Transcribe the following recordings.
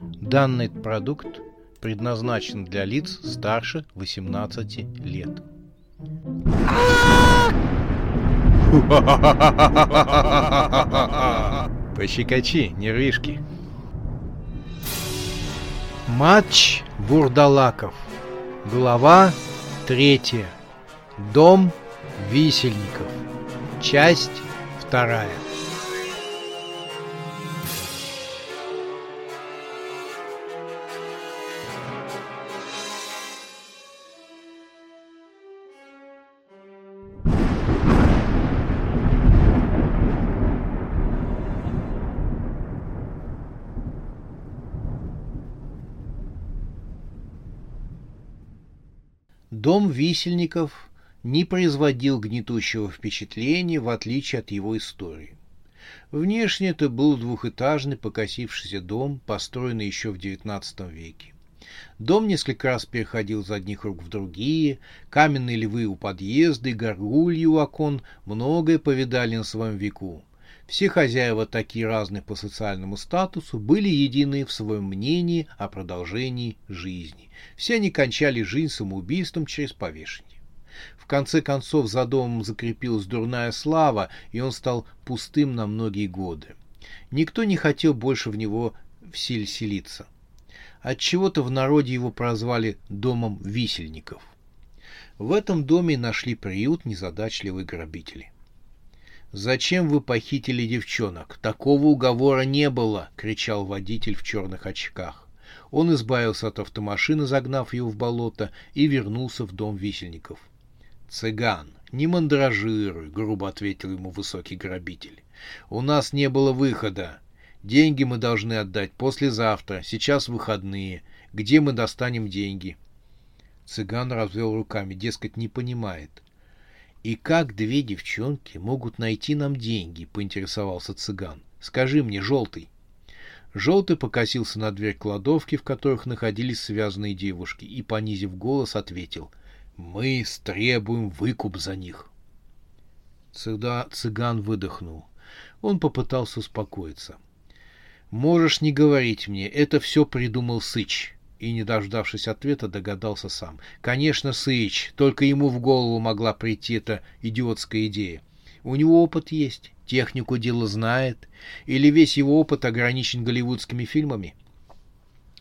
Данный продукт предназначен для лиц старше 18 лет. Пощекочи, нервишки. Матч Бурдалаков. Глава третья. Дом висельников. Часть вторая. Дом висельников не производил гнетущего впечатления, в отличие от его истории. Внешне это был двухэтажный покосившийся дом, построенный еще в XIX веке. Дом несколько раз переходил из одних рук в другие, каменные львы у подъезда и горгульи у окон многое повидали на своем веку. Все хозяева, такие разные по социальному статусу, были едины в своем мнении о продолжении жизни. Все они кончали жизнь самоубийством через повешение. В конце концов за домом закрепилась дурная слава, и он стал пустым на многие годы. Никто не хотел больше в него вселиться. Отчего-то в народе его прозвали «домом висельников». В этом доме нашли приют незадачливые грабители. «Зачем вы похитили девчонок? Такого уговора не было!» — кричал водитель в черных очках. Он избавился от автомашины, загнав ее в болото, и вернулся в дом висельников. «Цыган, не мандражируй», — грубо ответил ему высокий грабитель. «У нас не было выхода. Деньги мы должны отдать послезавтра, сейчас выходные. Где мы достанем деньги?» Цыган развел руками, дескать, не понимает. «И как две девчонки могут найти нам деньги?» — поинтересовался цыган. «Скажи мне, желтый». Желтый покосился на дверь кладовки, в которых находились связанные девушки, и, понизив голос, ответил — мы стребуем выкуп за них. Цыда, цыган выдохнул. Он попытался успокоиться. «Можешь не говорить мне, это все придумал Сыч». И, не дождавшись ответа, догадался сам. «Конечно, Сыч, только ему в голову могла прийти эта идиотская идея. У него опыт есть, технику дела знает, или весь его опыт ограничен голливудскими фильмами?»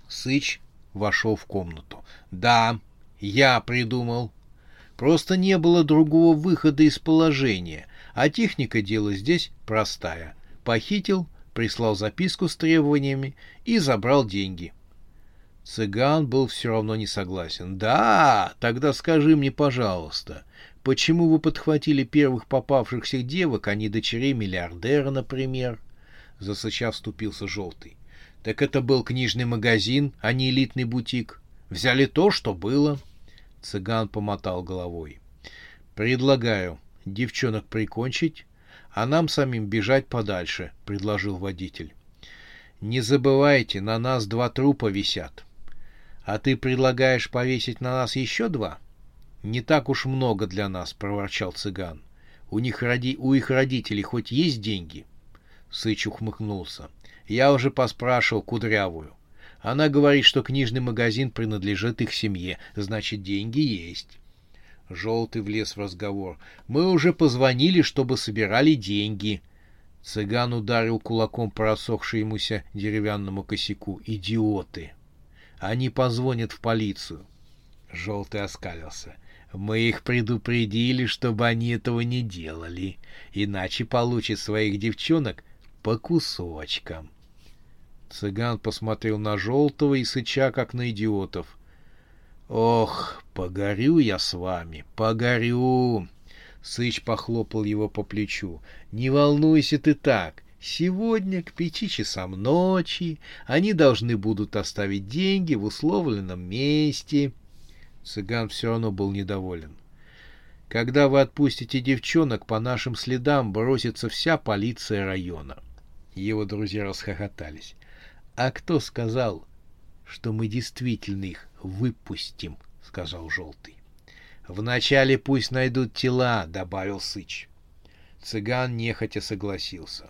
Сыч вошел в комнату. «Да, я придумал. Просто не было другого выхода из положения, а техника дела здесь простая. Похитил, прислал записку с требованиями и забрал деньги. Цыган был все равно не согласен. «Да, тогда скажи мне, пожалуйста, почему вы подхватили первых попавшихся девок, а не дочерей миллиардера, например?» Засычав, вступился Желтый. «Так это был книжный магазин, а не элитный бутик. Взяли то, что было. Цыган помотал головой. Предлагаю девчонок прикончить, а нам самим бежать подальше, предложил водитель. Не забывайте, на нас два трупа висят. А ты предлагаешь повесить на нас еще два? Не так уж много для нас, проворчал цыган. У них роди... у их родителей хоть есть деньги? Сыч ухмыхнулся. Я уже поспрашивал Кудрявую. Она говорит, что книжный магазин принадлежит их семье, значит, деньги есть. Желтый влез в разговор. Мы уже позвонили, чтобы собирали деньги. Цыган ударил кулаком по рассохшемуся деревянному косяку. Идиоты! Они позвонят в полицию. Желтый оскалился. Мы их предупредили, чтобы они этого не делали, иначе получат своих девчонок по кусочкам. Цыган посмотрел на Желтого и сыча, как на идиотов. «Ох, погорю я с вами, погорю!» Сыч похлопал его по плечу. «Не волнуйся ты так. Сегодня к пяти часам ночи они должны будут оставить деньги в условленном месте». Цыган все равно был недоволен. «Когда вы отпустите девчонок, по нашим следам бросится вся полиция района». Его друзья расхохотались. А кто сказал, что мы действительно их выпустим? сказал желтый. Вначале пусть найдут тела, добавил Сыч. Цыган нехотя согласился.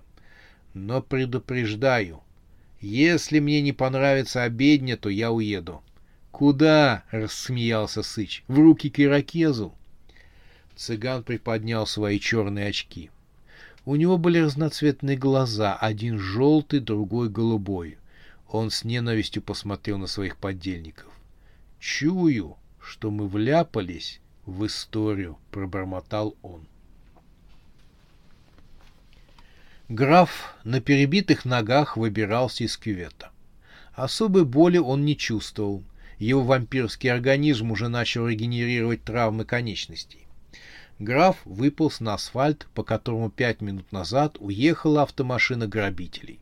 Но предупреждаю, Если мне не понравится обедня, то я уеду. Куда? рассмеялся Сыч. В руки к иракезу. Цыган приподнял свои черные очки. У него были разноцветные глаза, один желтый, другой голубой. Он с ненавистью посмотрел на своих подельников. «Чую, что мы вляпались в историю», — пробормотал он. Граф на перебитых ногах выбирался из кювета. Особой боли он не чувствовал. Его вампирский организм уже начал регенерировать травмы конечностей. Граф выполз на асфальт, по которому пять минут назад уехала автомашина грабителей.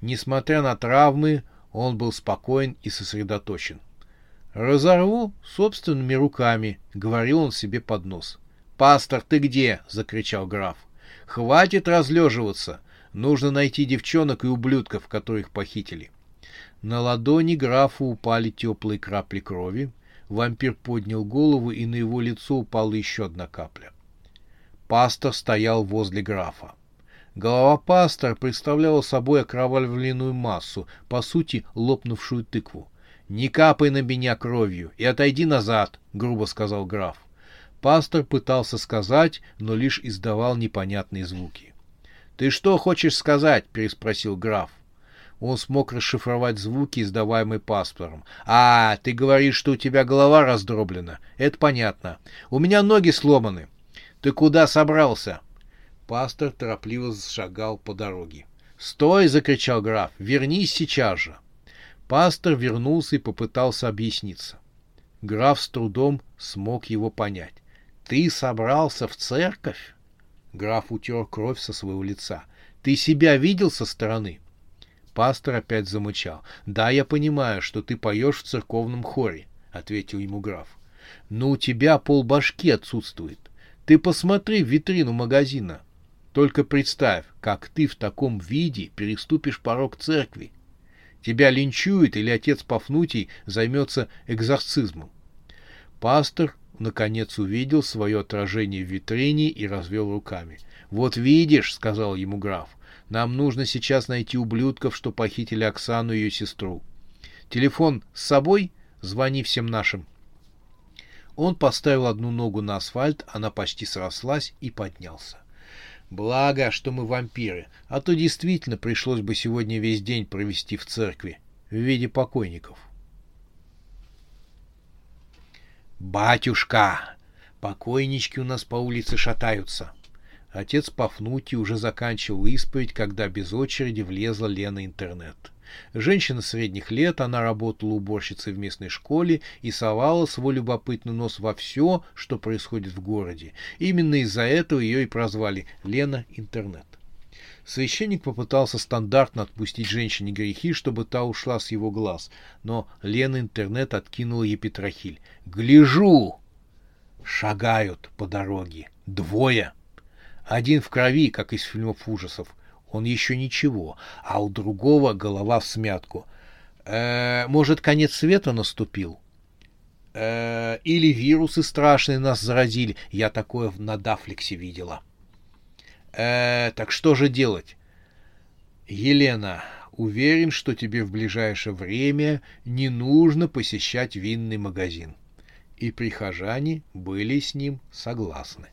Несмотря на травмы, он был спокоен и сосредоточен. «Разорву собственными руками», — говорил он себе под нос. «Пастор, ты где?» — закричал граф. Хватит разлеживаться. Нужно найти девчонок и ублюдков, которых похитили. На ладони графа упали теплые капли крови. Вампир поднял голову, и на его лицо упала еще одна капля. Пастор стоял возле графа. Голова пастора представляла собой окровавленную массу, по сути, лопнувшую тыкву. «Не капай на меня кровью и отойди назад», — грубо сказал граф. Пастор пытался сказать, но лишь издавал непонятные звуки. «Ты что хочешь сказать?» — переспросил граф. Он смог расшифровать звуки, издаваемые пастором. «А, ты говоришь, что у тебя голова раздроблена. Это понятно. У меня ноги сломаны. Ты куда собрался?» Пастор торопливо шагал по дороге. «Стой!» — закричал граф. «Вернись сейчас же!» Пастор вернулся и попытался объясниться. Граф с трудом смог его понять. Ты собрался в церковь? Граф утер кровь со своего лица. Ты себя видел со стороны? Пастор опять замычал. Да, я понимаю, что ты поешь в церковном хоре, ответил ему граф. Но у тебя полбашки отсутствует. Ты посмотри в витрину магазина. Только представь, как ты в таком виде переступишь порог церкви. Тебя линчуют или отец Пафнутий займется экзорцизмом. Пастор наконец увидел свое отражение в витрине и развел руками. «Вот видишь», — сказал ему граф, — «нам нужно сейчас найти ублюдков, что похитили Оксану и ее сестру. Телефон с собой? Звони всем нашим». Он поставил одну ногу на асфальт, она почти срослась и поднялся. Благо, что мы вампиры, а то действительно пришлось бы сегодня весь день провести в церкви в виде покойников. «Батюшка! Покойнички у нас по улице шатаются!» Отец Пафнутий уже заканчивал исповедь, когда без очереди влезла Лена интернет. Женщина средних лет, она работала уборщицей в местной школе и совала свой любопытный нос во все, что происходит в городе. Именно из-за этого ее и прозвали Лена Интернет. Священник попытался стандартно отпустить женщине грехи, чтобы та ушла с его глаз, но Лена интернет откинула ей Петрохиль. «Гляжу!» Шагают по дороге. Двое. Один в крови, как из фильмов ужасов. Он еще ничего, а у другого голова в смятку. Э, может, конец света наступил? Э, или вирусы страшные нас заразили. Я такое на Дафликсе видела. — Э, так что же делать? Елена, уверен, что тебе в ближайшее время не нужно посещать винный магазин. И прихожане были с ним согласны.